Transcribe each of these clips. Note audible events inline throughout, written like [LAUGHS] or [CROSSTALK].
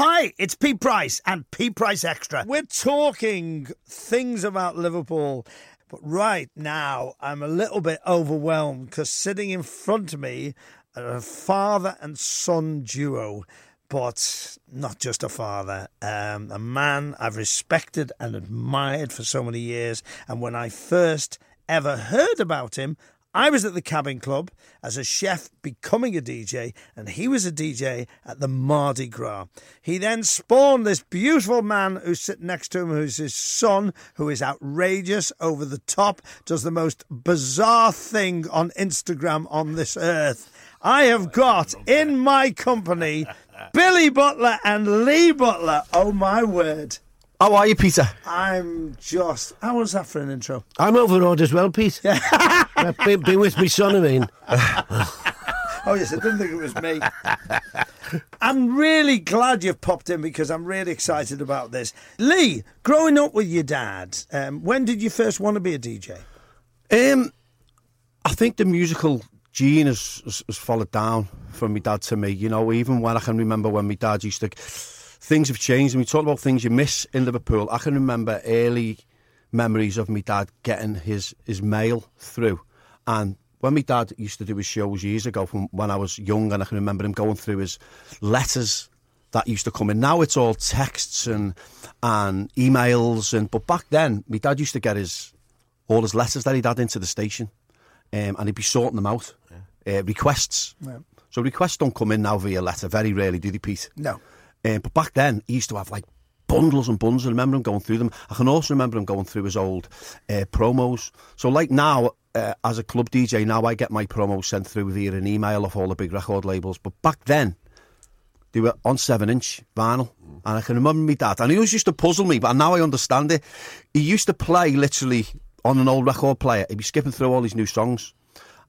Hi, it's Pete Price and Pete Price Extra. We're talking things about Liverpool, but right now I'm a little bit overwhelmed because sitting in front of me are a father and son duo. But not just a father, um, a man I've respected and admired for so many years. And when I first ever heard about him, I was at the Cabin Club as a chef becoming a DJ, and he was a DJ at the Mardi Gras. He then spawned this beautiful man who's sitting next to him, who's his son, who is outrageous, over the top, does the most bizarre thing on Instagram on this earth. I have got in my company Billy Butler and Lee Butler. Oh my word. How are you, Peter? I'm just. How was that for an intro? I'm overawed as well, Pete. I've been, been with me son, I mean. Oh, yes, I didn't think it was me. I'm really glad you've popped in because I'm really excited about this. Lee, growing up with your dad, um, when did you first want to be a DJ? Um, I think the musical gene has, has, has followed down from my dad to me. You know, even when I can remember when my dad used to. Things have changed, and we talk about things you miss in Liverpool. I can remember early memories of my dad getting his, his mail through. And when my dad used to do his shows years ago, from when I was young, and I can remember him going through his letters that used to come in. Now it's all texts and and emails, and but back then, my dad used to get his all his letters that he'd had into the station, um, and he'd be sorting them out. Uh, requests. Yeah. So requests don't come in now via letter. Very rarely do they, Pete. No. Um, but back then, he used to have like bundles and bundles. I remember him going through them. I can also remember him going through his old uh, promos. So, like now, uh, as a club DJ, now I get my promos sent through via an email off all the big record labels. But back then, they were on seven inch vinyl. And I can remember me dad, and he always used to puzzle me, but now I understand it. He used to play literally on an old record player. He'd be skipping through all these new songs.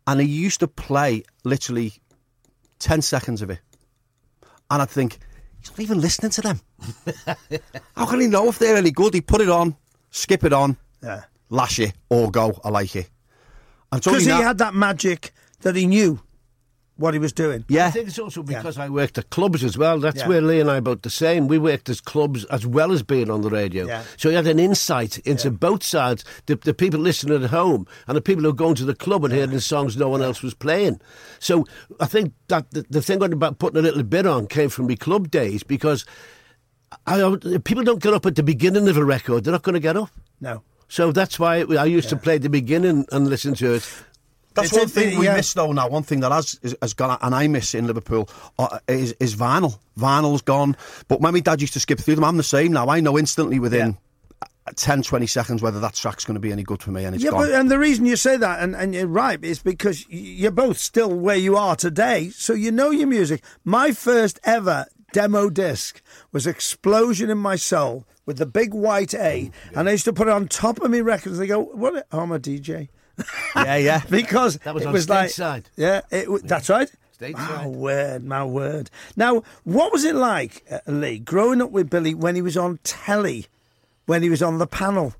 And he used to play literally 10 seconds of it. And I'd think, he's not even listening to them. [LAUGHS] How can he know if they're any good? He put it on, skip it on, Yeah. lash it, or go, I like it. And it's only Because he had that magic that he knew what he was doing. Yeah. I think it's also because I worked at clubs as well. That's Yeah. where Lee and I are about the same. We worked as clubs as well as being on the radio. Yeah. So he had an insight into both sides, the, the people listening at home and the people who are going to the club and hearing songs no one else was playing. So I think that the, the thing about putting a little bit on came from my club days because I, if people don't get up at the beginning of a record, they're not going to get up. No. So that's why I used to play the beginning and listen to it. That's It's one thing we yeah. miss though now. One thing that has has gone, and I miss in Liverpool, uh, is, is vinyl. Vinyl's gone. But when my dad used to skip through them, I'm the same now. I know instantly within uh 10, 20 seconds whether that track's going to be any good for me, and it's Yeah, gone. but and the reason you say that, and, and you're right, is because you're both still where you are today, so you know your music. My first ever demo disc was Explosion in My Soul with the big white A, and I used to put it on top of my records. They go, "What? Oh, I'm a DJ." [LAUGHS] yeah, yeah. because That was it on was like, Stateside. yeah, it, w- that's right. Stateside. My word, my word. Now, what was it like, uh, Lee, growing up with Billy when he was on telly, when he was on the panel?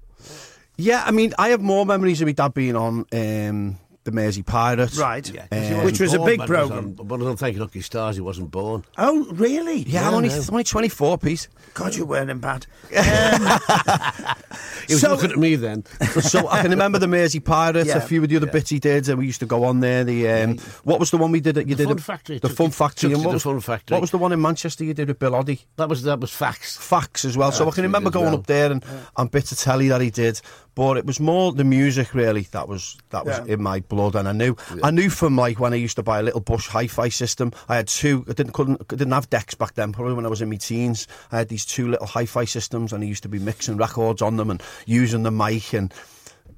Yeah, I mean, I have more memories of my dad being on um, the Mersey Pirates. Right. Yeah, 'cause he Um, Which was a big when he was programme. on- But I don't think Lucky Stars, he wasn't born. Oh, really? Yeah, I'm Yeah, only, no. I'm only 24, Pete. God, you're wearing bad. [LAUGHS] He was So- looking at me then. [LAUGHS] so I can remember the Mersey Pirates, Yeah. a few of the other bits he did, and we used to go on there. The um, what was the one we did? That you The did Fun Factory. The Fun Factory. and what was, the Fun Factory. What was the one in Manchester you did with Bill Oddie? That was that was Fax. Fax as well. so I can remember going well. up there and, and bits of telly that he did. But it was more the music really that was that was Yeah. in my blood, and I knew I knew from like when I used to buy a little Bush hi-fi system. I had two. I didn't couldn't I didn't have decks back then. Probably when I was in my teens, I had these two little hi-fi systems, and I used to be mixing records on them and using the mic, and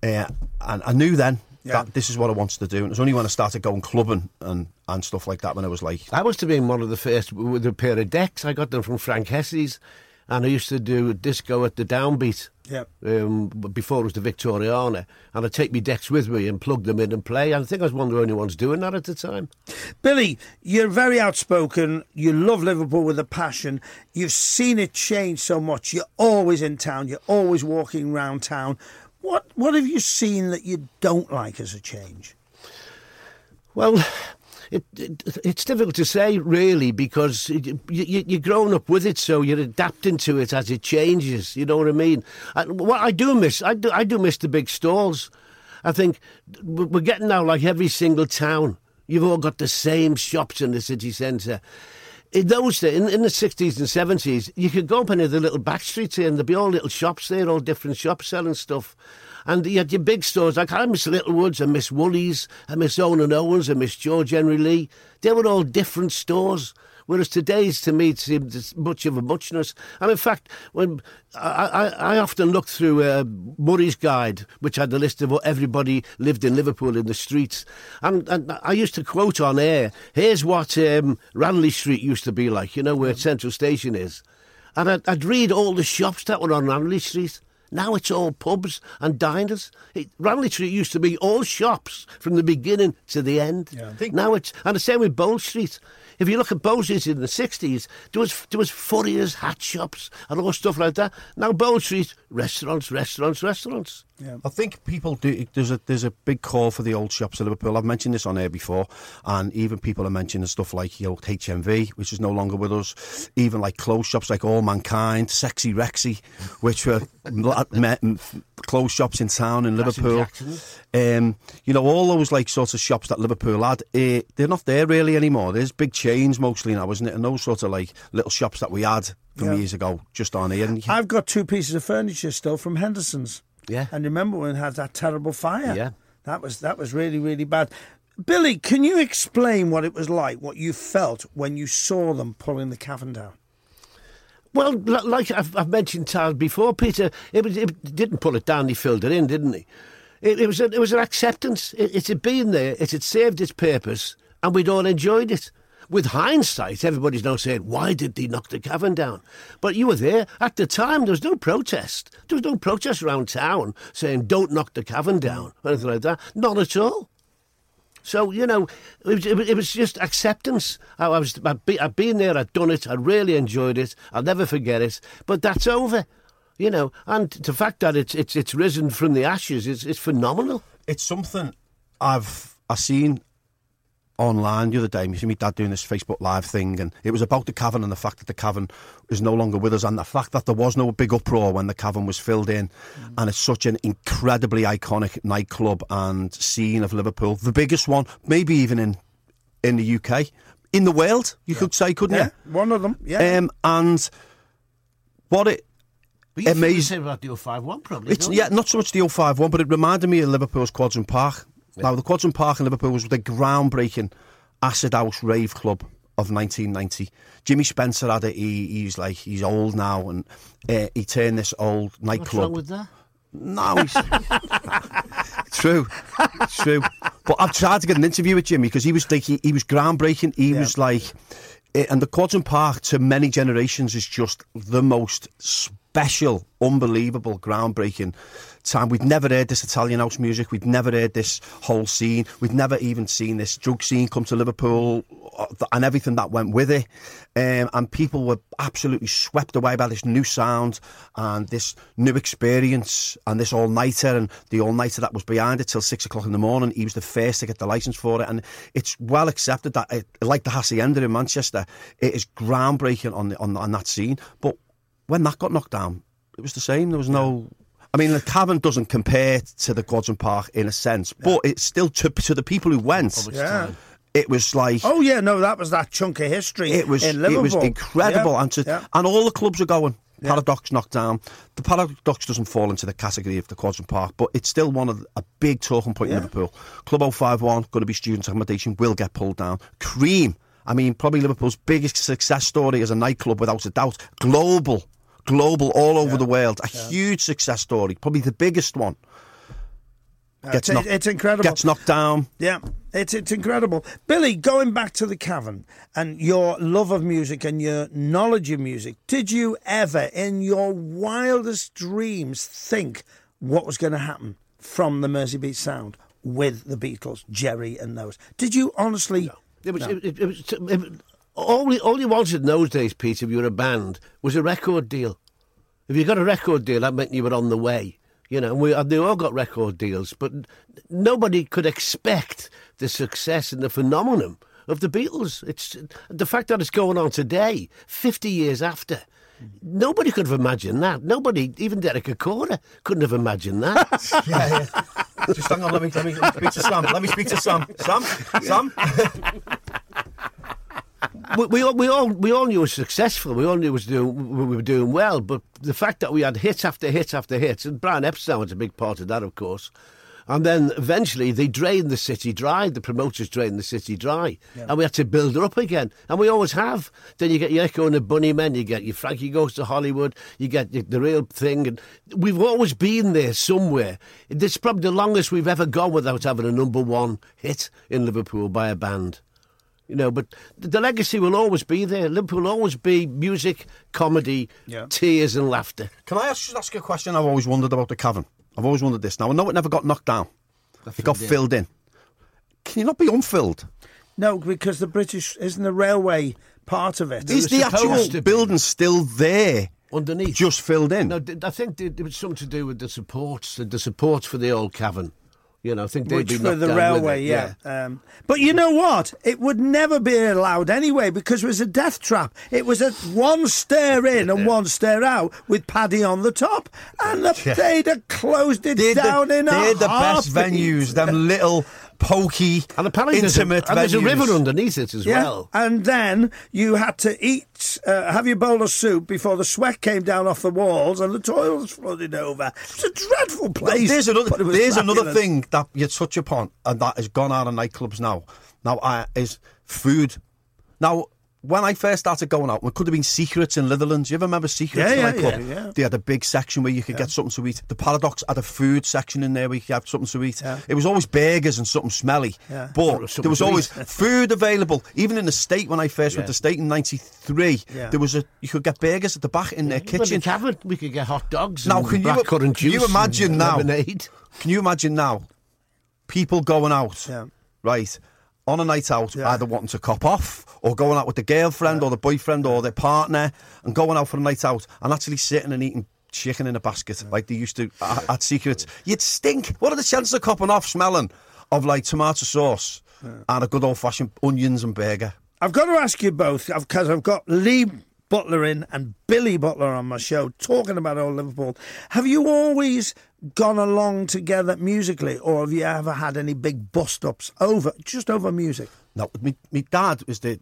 uh, and I knew then. Yeah. That this is what I wanted to do. And it was only when I started going clubbing and, and stuff like that when I was like, I must have been one of the first with a pair of decks. I got them from Frank Hessy's, and I used to do disco at the downbeat. Yeah. Um, before it was the Victoriana, and I'd take my decks with me and plug them in and play. I think I was one of the only ones doing that at the time. Billy, you're very outspoken. You love Liverpool with a passion. You've seen it change so much. You're always in town. You're always walking around town. What What have you seen that you don't like as a change? Well, it, it, it's difficult to say really because you, you, you're growing up with it, so you're adapting to it as it changes. You know what I mean? And what I do miss, I do, I do miss the big stalls. I think we're getting now like every single town. You've all got the same shops in the city centre. In those days, in, in the 60s and 70s, you could go up into the little back streets here and there'd be all little shops there, all different shops selling stuff. And you had your big stores like I miss Littlewoods and Miss Woolies and Miss Owen and Owens and Miss George Henry Lee. They were all different stores. Whereas today's to me seems much of a muchness. And in fact, when I, I, I often look through uh, Murray's Guide, which had the list of what everybody lived in Liverpool in the streets, and, and I used to quote on air, here's what um, Ranelagh Street used to be like, you know, where Central Station is. And I'd, I'd read all the shops that were on Ranelagh Street. Now it's all pubs and diners. It, Ranelagh Street used to be all shops from the beginning to the end. Yeah, now it's and the same with Bold Street. If you look at Bold Street in the sixties, there was there was Furrier's hat shops and all stuff like that. Now Bold Street, restaurants, restaurants, restaurants. Yeah. I think people do. There's a there's a big call for the old shops in Liverpool. I've mentioned this on air before, and even people are mentioning stuff like you know HMV, which is no longer with us. Even like clothes shops like All Mankind, Sexy Rexy, which were [LAUGHS] clothes shops in town in Liverpool. Um, you know all those like sorts of shops that Liverpool had. Uh, they're not there really anymore. There's big chains mostly now, isn't it? And those sorts of like little shops that we had from yeah. years ago just on here. I've got two pieces of furniture still from Henderson's. Yeah. And remember when it had that terrible fire? Yeah. That was that was really really bad. Billy, can you explain what it was like, what you felt when you saw them pulling the cavern down? Well, like I've, mentioned times before, Peter, it, was, it didn't pull it down; he filled it in, didn't he? It, it was a, it was an acceptance. It, it had been there, it had served its purpose, and we'd all enjoyed it with hindsight, everybody's now saying, why did they knock the cavern down? But you were there. At the time, there was no protest. There was no protest around town saying, don't knock the cavern down, or anything like that. Not at all. So, you know, it was, it was just acceptance. I, was, I'd, be, I'd been there, I'd done it, I really enjoyed it, I'll never forget it. But that's over, you know. And the fact that it's, it's, it's risen from the ashes is it's phenomenal. It's something I've I seen online the other day. You see my dad doing this Facebook Live thing, and it was about the cavern and the fact that the cavern is no longer with us, and the fact that there was no big uproar when the cavern was filled in, mm. and it's such an incredibly iconic nightclub and scene of Liverpool, the biggest one, maybe even in in the UK, in the world, you yeah. could say, couldn't yeah, you? One of them, yeah. Um, and what it but you amazing about the 051 probably. It's, yeah, not so much the 051, but it reminded me of Liverpool's Quadrant Park. Now, the Quadrant Park in Liverpool was the groundbreaking acid house rave club of 1990. Jimmy Spencer had it. He, he's like he's old now, and uh, he turned this old nightclub. What's wrong with that? No, he's [LAUGHS] true, true. But I've tried to get an interview with Jimmy because he was like he, he was groundbreaking. He yeah. was like, eh, and the Quadrant Park to many generations is just the most special, unbelievable, groundbreaking time. We'd never heard this Italian house music. We'd never heard this whole scene. We'd never even seen this drug scene come to Liverpool uh, and everything that went with it. Um, and people were absolutely swept away by this new sound and this new experience and this all nighter and the all nighter that was behind it till six o'clock in the morning. He was the first to get the license for it. And it's well accepted that, it, like the Hacienda in Manchester, it is groundbreaking on, the, on, on that scene. But when that got knocked down, it was the same. There was no I mean, the cavern doesn't compare to the Quadrant Park in a sense, but it's still to, to the people who went. Yeah. It was like oh yeah no that was that chunk of history. It was it was incredible yeah. and to, yeah. and all the clubs are going. Paradox knocked down. The Paradox doesn't fall into the category of the Quadrant Park, but it's still one of the, a big talking point in Liverpool. Club 051, going to be student accommodation, will get pulled down. Cream, I mean, probably Liverpool's biggest success story as a nightclub without a doubt. Global global, all over yeah. the world. A yeah. huge success story, probably the biggest one. Gets it's, knocked, it's incredible. Gets knocked down. Yeah, it's it's incredible. Billy, going back to the cavern and your love of music and your knowledge of music, did you ever, in your wildest dreams, think what was going to happen from the Merseybeat Sound with the Beatles, Jerry and those? Did you honestly? No. It was, no. it, it, was, it, all, all you wanted in those days, Peter, if you were a band, was a record deal. If you got a record deal, that meant you were on the way. You know, we they all got record deals, but nobody could expect the success and the phenomenon of the Beatles. It's the fact that it's going on today, 50 years after. Nobody could have imagined that. Nobody, even Derek Acorah, couldn't have imagined that. [LAUGHS] yeah, yeah. Just hang on, let me, let me, let me speak to Sam. Let me speak to Sam. Sam? [LAUGHS] Sam? We, we, all, we all we all knew it was successful. We all knew it was doing, we were doing well. But the fact that we had hit after hit after hit, and Brian Epstein was a big part of that, of course. And then eventually they drained the city dry. The promoters drained the city dry, yeah. and we had to build her up again. And we always have. Then you get your Echo and the Bunnymen. You get your Frankie goes to Hollywood. You get the real thing, and we've always been there somewhere. This is probably the longest we've ever gone without having a number one hit in Liverpool by a band you know, but the legacy will always be there. Liverpool will always be music, comedy, yeah. tears, and laughter. Can I ask, ask you a question I've always wondered about the cavern? I've always wondered this. Now, I know it never got knocked down, it got in. filled in. Can you not be unfilled? No, because the British isn't the railway part of it. Is the actual building still there? Underneath, just filled in. No, I think it was something to do with the supports, the supports for the old cavern. You know, I think they'd Which be for the railway, yeah. yeah. Um, but you know what? It would never be allowed anyway because it was a death trap. It was a one stair in and one stair out with Paddy on the top, and the, [LAUGHS] yeah. they'd have closed it they're down the, in a They're the best venues. Them little pokey, and apparently intimate there's a, and there's a river underneath it as yeah. well. And then you had to eat, uh, have your bowl of soup before the sweat came down off the walls and the toilets flooded over. It's a dreadful place. there's another, there's another thing that you touch upon, and that has gone out of nightclubs now. Now, uh, is food. Now, when I first started going out, it could have been Secrets in Litherlands. You ever remember Secrets? Yeah, yeah, yeah, yeah, They had a big section where you could yeah. get something to eat. The Paradox had a food section in there where you could have something to eat. Yeah. It was always burgers and something smelly. But was there was always [LAUGHS] food available. Even in the state, when I first went to state in '93, there was a you could get burgers at the back in their kitchen. The we could get hot dogs. Now, can you, can you imagine now? Lemonade. Can you imagine now? People going out, right? On a night out, yeah. either wanting to cop off or going out with the girlfriend yeah. or the boyfriend or their partner and going out for a night out and actually sitting and eating chicken in a basket like they used to uh, at, at Secrets. You'd stink. What are the chances of copping off smelling of like tomato sauce and a good old fashioned onions and burger? I've got to ask you both because I've got Lee Butler in and Billy Butler on my show talking about old Liverpool. Have you always gone along together musically, or have you ever had any big bust ups over just over music? No, my, my dad is the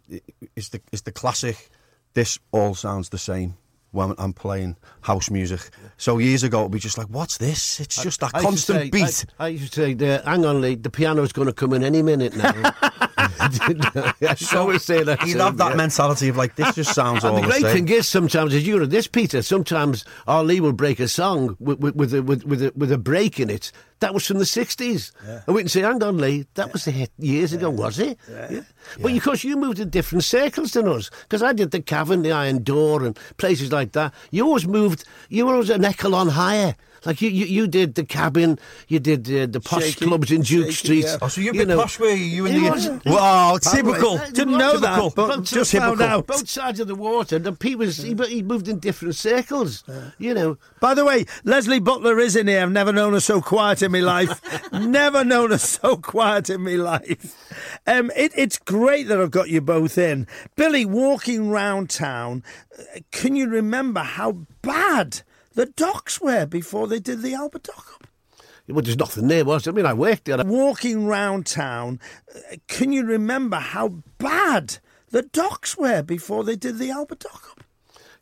is the is the classic. This all sounds the same when I'm playing house music. So years ago, it'd be just like, "What's this?" It's just that I constant say, beat. I, I, used to say, uh, "Hang on, Lee, the piano's going to come in any minute now." [LAUGHS] [LAUGHS] I always say that. You have that yeah. mentality of like, "This just sounds [LAUGHS] and all the great the thing is, sometimes as you know this, Peter. Sometimes Ali will break a song with with with a, with, with, a, with a break in it that was from the 60s. Yeah. And we can say, hang on, Lee, that yeah. was a hit years ago, was it? Yeah. But of course, you moved in different circles than us. Because I did the Cavern, the Iron Door, and places like that. You always moved, you were always an echelon higher. Like you, you, you did the cabin, you did uh, the posh shaky, clubs in Duke shaky, Street. Yeah. Oh, so you're a bit know, posh, were you? You in the wow, typical. Didn't know typical. that, but just found out. Both sides of the water. The people, he, he moved in different circles. Yeah. You know. By the way, Leslie Butler is in here. I've never known her so quiet in my life. [LAUGHS] never known her so quiet in my life. Um, it, it's great that I've got you both in, Billy. Walking round town, uh, can you remember how bad? The docks were before they did the Albert Dock up. Well, there's nothing there, was there? I mean, I worked there. Walking round town, uh, can you remember how bad the docks were before they did the Albert Dock up?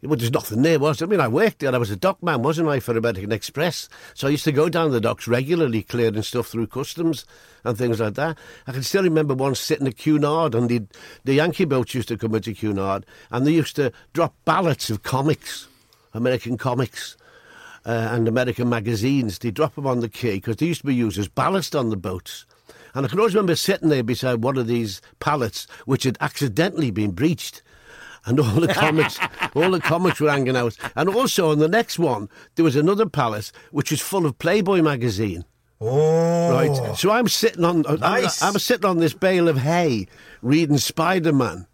Well, there's nothing there, was there? I mean, I worked there. I was a dockman, wasn't I, for American Express? So I used to go down the docks regularly, clearing stuff through customs and things like that. I can still remember once sitting at Cunard, and the, the Yankee boats used to come into Cunard, and they used to drop ballots of comics, American comics uh, and American magazines. They drop them on the quay because they used to be used as ballast on the boats. And I can always remember sitting there beside one of these pallets which had accidentally been breached. And all the comics, [LAUGHS] all the comics were hanging out. And also on the next one, there was another pallet which was full of Playboy magazine. Oh, right. So I'm sitting on, nice. I'm, I'm sitting on this bale of hay, reading Spider Man,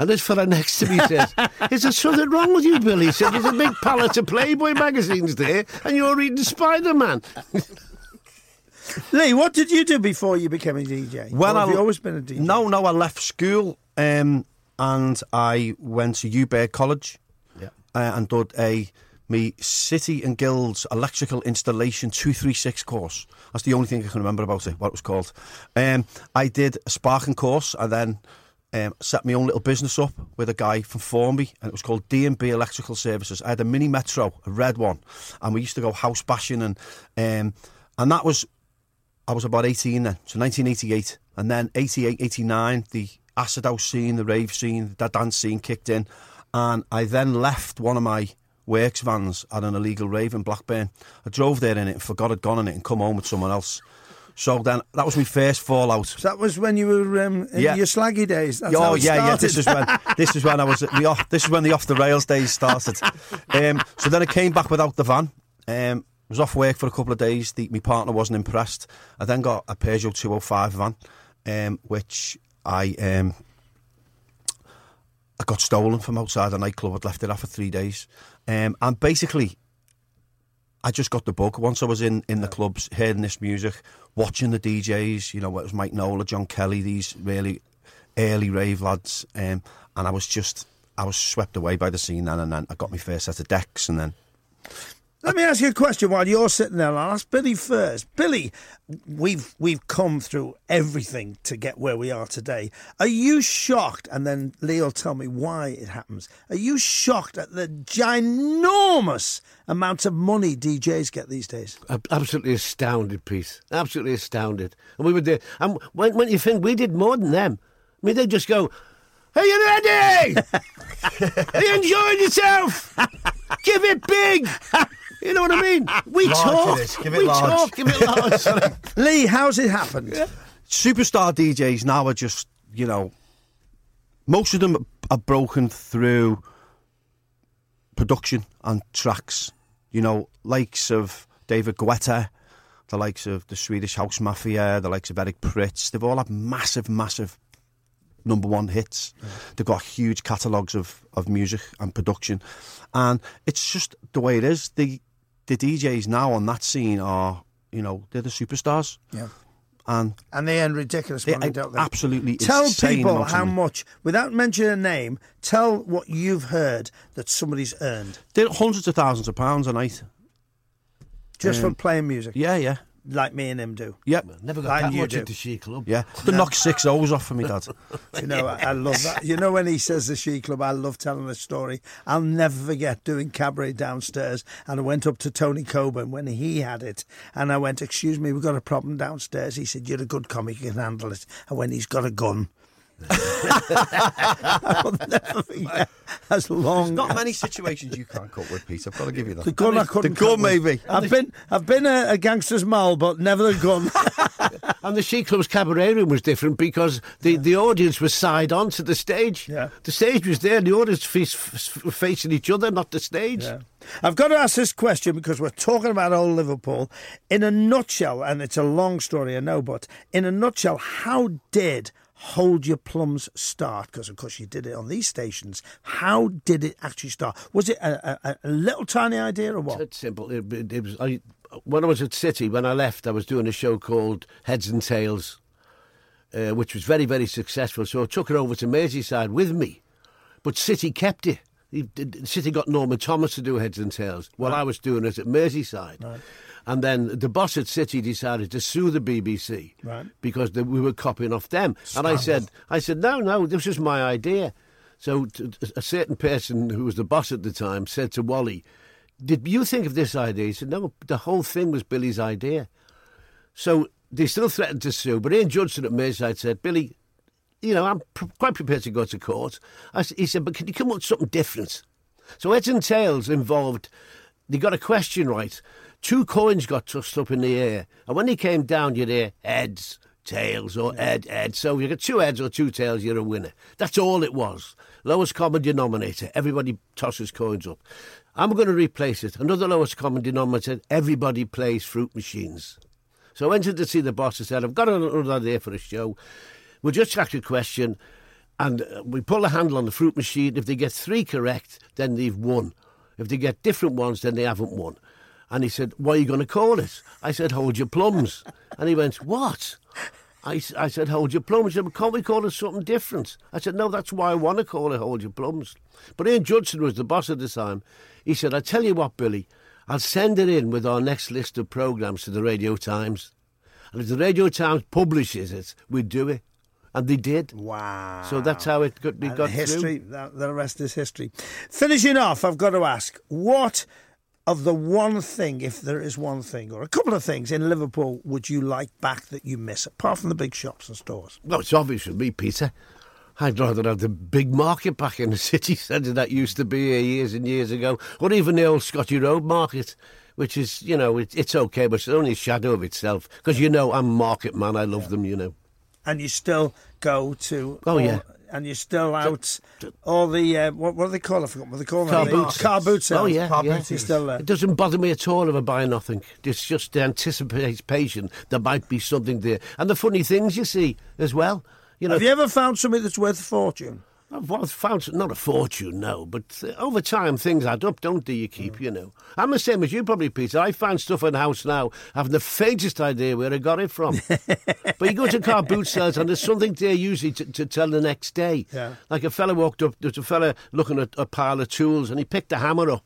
and this fella next to me says, Is there something wrong with you, Billy? He said, There's a big pallet of Playboy magazines there, and you're reading Spider Man. [LAUGHS] Lee, what did you do before you became a DJ? Well, Or have I- you always been a DJ? No, no, I left school um, and I went to Hugh Baird College Yeah. uh, and did a me City and Guilds Electrical Installation 236 course. That's the only thing I can remember about it, what it was called. Um, I did a sparking course and then um, set my own little business up with a guy from Formby and it was called D&B Electrical Services. I had a mini Metro, a red one, and we used to go house bashing and um, and that was I was about 18 then, so 1988. And then 88, 89, the acid house scene, the rave scene, the dance scene kicked in. And I then left one of my works vans at an illegal rave in Blackburn. I drove there in it and forgot I'd gone in it and come home with someone else. So then that was my first fallout. So that was when you were um, in Yeah. your slaggy days. That's oh yeah, yeah. This is when this is when I was the off, this is when the off the rails days started. Um, so then I came back without the van. Um, was off work for a couple of days. The, my partner wasn't impressed. I then got a Peugeot 205 van, um, which I um, I got stolen from outside a nightclub. I'd left it after three days, um, and basically. I just got the bug once I was in, in the clubs, hearing this music, watching the DJs. You know, it was Mike Nola, John Kelly, these really early rave lads, um, and I was just I was swept away by the scene then. And then I got my first set of decks, and then Let me ask you a question while you're sitting there. I'll ask Billy first. Billy, we've we've come through everything to get where we are today. Are you shocked? And then Lee will tell me why it happens. Are you shocked at the ginormous amount of money DJs get these days? Absolutely astounded, Pete. Absolutely astounded. And we were there. And when, when you think we did more than them, I mean, they just go, Are you ready? [LAUGHS] Are you enjoying yourself? Give it big. [LAUGHS] You know what I mean? We Large talk. it is. Give it we large. talk. Give it large. [LAUGHS] Lee, how's it happened? superstar DJs now are just you know most of them are broken through production and tracks. You know, likes of David Guetta, the likes of the Swedish House Mafia, the likes of Eric Prydz. They've all had massive, massive number one hits. They've got huge catalogues of, of music and production. And it's just the way it is. The the DJs now on that scene are, you know, they're the superstars. Yeah. And And they earn ridiculous they money, don't they? absolutely Tell people how money. much, without mentioning a name, tell what you've heard that somebody's earned They're hundreds of thousands of pounds a night. just from um, playing music, Yeah, yeah, like me and him do. yep, Never got Like that you much do. into She Club. yeah. [LAUGHS] To knock six O's off for me, Dad. [LAUGHS] You know, I, I love that. You know, when he says the She Club, I love telling the story. I'll never forget doing cabaret downstairs, and I went up to Tony Coburn when he had it, and I went, "Excuse me, we've got a problem downstairs." He said, "You're a good comic, you can handle it." And when he's got a gun. I'll never forget. As long Not as many situations you can't cope with, Pete. I've got to give you that. the gun, I couldn't. the gun, maybe. I've been, I've been a, a gangster's mole, but never a gun. [LAUGHS] And the She Club's cabaret room was different because the, the audience was side on to the stage. Yeah. The stage was there, and the audience face, f- facing each other, not the stage. Yeah. I've got to ask this question because we're talking about old Liverpool. In a nutshell, and it's a long story, I know, but in a nutshell, how did Hold Your Plums start? Because, of course, you did it on these stations. How did it actually start? Was it a, a, a little tiny idea or what? It's simple. It, it, it was I, when I was at City. When I left, I was doing a show called Heads and Tails, uh, which was very very successful. So I took it over to Merseyside with me, but City kept it. City got Norman Thomas to do Heads and Tails while I was doing it at Merseyside. And then the boss at City decided to sue the BBC Right. because they, we were copying off them. And I said, I said, no, no, this was my idea. So t- a certain person who was the boss at the time said to Wally, "Did you think of this idea?" He said, "No, the whole thing was Billy's idea." So they still threatened to sue, but Ian Judson at Merseyside said, "Billy, you know, I'm pr- quite prepared to go to court." S he said, "But can you come up with something different?" So heads and tails involved. They got a question right. Two coins got tossed up in the air, and when they came down, you'd hear heads, tails, or head, head. So if you got two heads or two tails, you're a winner. That's all it was. Lowest common denominator. Everybody tosses coins up. I'm going to replace it. Another lowest common denominator. Everybody plays fruit machines. So I went in to see the boss and said, I've got another idea for a show. We'll just ask a question and uh, we pull the handle on the fruit machine. If they get three correct, then they've won. If they get different ones, then they haven't won. And he said, What are you going to call it? I said, Hold your plums. And he went, What? I, I said, Hold your plums. He said, Can't we call it something different? I said, No, that's why I want to call it Hold Your Plums. But Ian Judson was the boss at the time. He said, I tell you what, Billy, I'll send it in with our next list of programmes to the Radio Times. And if the Radio Times publishes it, we do it. And they did. Wow. So that's how it got, And got history. through. The rest is history. Finishing off, I've got to ask: What of the one thing, if there is one thing, or a couple of things in Liverpool, would you like back that you miss, apart from the big shops and stores? Well, it's obvious for me, Peter. I'd rather have the big market back in the [LAUGHS] city centre that used to be here years and years ago, or even the old Scotty Road market, which is, you know, it, it's okay, but it's only a shadow of itself. Because, you know, I'm a market man, I love them, you know. And you still go to. Oh, all- yeah. And you're still out all the uh, what, what do they call it? I forgot what they call Car them. boot Car boot sales. Oh, yeah, Car yeah. boots. You're still there. It doesn't bother me at all if I buy nothing. It's just the anticipation there might be something there. And the funny things you see as well. You know, Have you ever found something that's worth a fortune? I've well, found not a fortune, no, but uh, over time things add up, don't they? You keep, you know. I'm the same as you, probably, Peter. I find stuff in the house now. Haven't the faintest idea where I got it from. [LAUGHS] but you go to car boot sales, and there's something there usually to, to tell the next day. Yeah. Like a fella walked up, there's a fella looking at a pile of tools, and he picked a hammer up,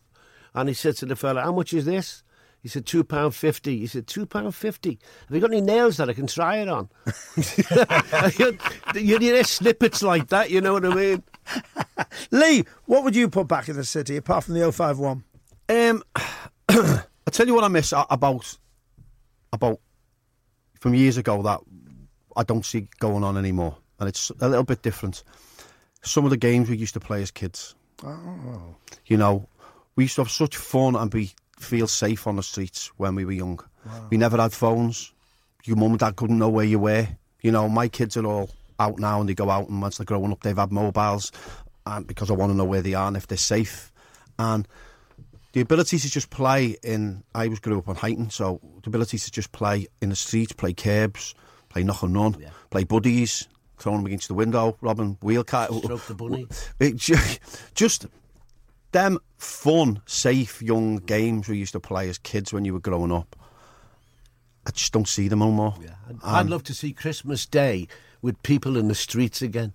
and he said to the fella, "How much is this?" He said two pound fifty. He said two pound fifty. Have you got any nails that I can try it on? [LAUGHS] [LAUGHS] you, you hear snippets like that. You know what I mean? [LAUGHS] Lee, what would you put back in the city apart from the 051? Um, [COUGHS] I tell you what I miss about about from years ago that I don't see going on anymore, and it's a little bit different. Some of the games we used to play as kids. Oh. You know, we used to have such fun and be feel safe on the streets when we were young. We never had phones. Your mum and dad couldn't know where you were. You know, my kids are all out now and they go out and once they're growing up they've had mobiles and because I want to know where they are and if they're safe. And the ability to just play in I was grew up on Huyton, so the ability to just play in the streets, play curbs, play knock and run, play buddies, throwing them against the window, robbing wheel car. Stroke the bunny. [LAUGHS] It ju- just them fun, safe, young games we used to play as kids when you were growing up. I just don't see them no more. I'd, I'd um, love to see Christmas Day with people in the streets again.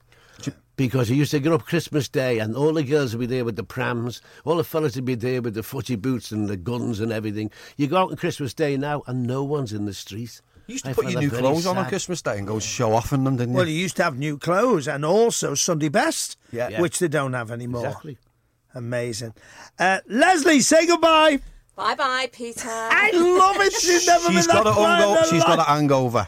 Because you used to get up Christmas Day and all the girls would be there with the prams, all the fellas would be there with the footy boots and the guns and everything. You go out on Christmas Day now and no one's in the street. You used to I put your new very clothes on on. Christmas Day and go show off in them, didn't you? Well, you used to have new clothes and also Sunday best, Yeah. Yeah. which they don't have anymore. Exactly. Amazing. Uh, Leslie, say goodbye. Bye bye, Peter. I love it. She's never she's been got that a quiet in hungo- her she's got a life. hangover.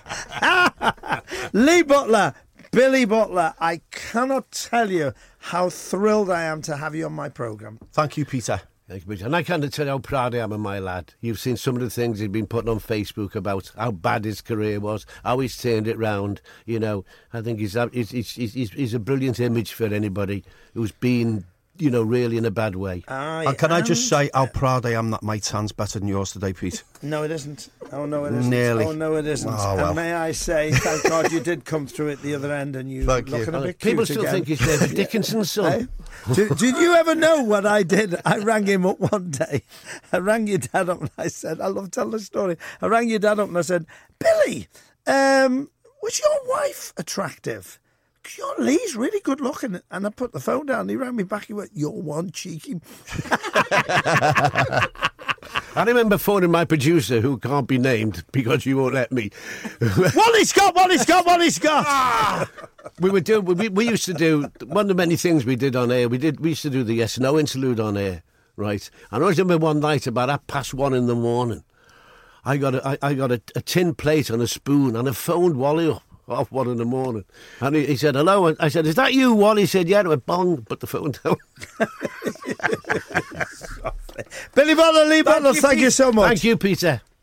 [LAUGHS] Lee Butler, Billy Butler. I cannot tell you how thrilled I am to have you on my programme. Thank you, Peter. Thank you, Peter. And I can't tell you how proud I am of my lad. You've seen some of the things he's been putting on Facebook about how bad his career was, how he's turned it round. You know, I think he's, he's, he's, he's, he's a brilliant image for anybody who's been, you know, really in a bad way. I And can I just say how proud I am that my tan's better than yours today, Pete? [LAUGHS] No, it isn't. Oh, no, it isn't. Nearly. Oh, no, it isn't. Oh, well. And may I say, thank God you did come through at the other end and you Thank you. looking a bit People still again. think he's David [LAUGHS] [LAUGHS] Dickinson's son. Hey? did, did you ever know what I did? I rang him up one day. I rang your dad up and I said, I love telling the story. I rang your dad up and I said, Billy, um, was your wife attractive? Lee's really good looking. And I put the phone down. He rang me back. He went, You're one cheeky. [LAUGHS] I remember phoning my producer, who can't be named because you won't let me. [LAUGHS] Wally Scott, Wally Scott, Wally Scott. we were doing. We, we used to do one of the many things we did on air. We did. We used to do the yes no interlude on air, right? And I remember one night about half past one in the morning. I got a, I, I got a, a tin plate and a spoon, and I phoned Wally up half one in the morning, and he, he said hello. And I said, "Is that you, Wally?" He said, "Yeah." And I went bong, put the phone down. [LAUGHS] Billy Butler, Lee Butler, thank you so much. Thank you, Peter.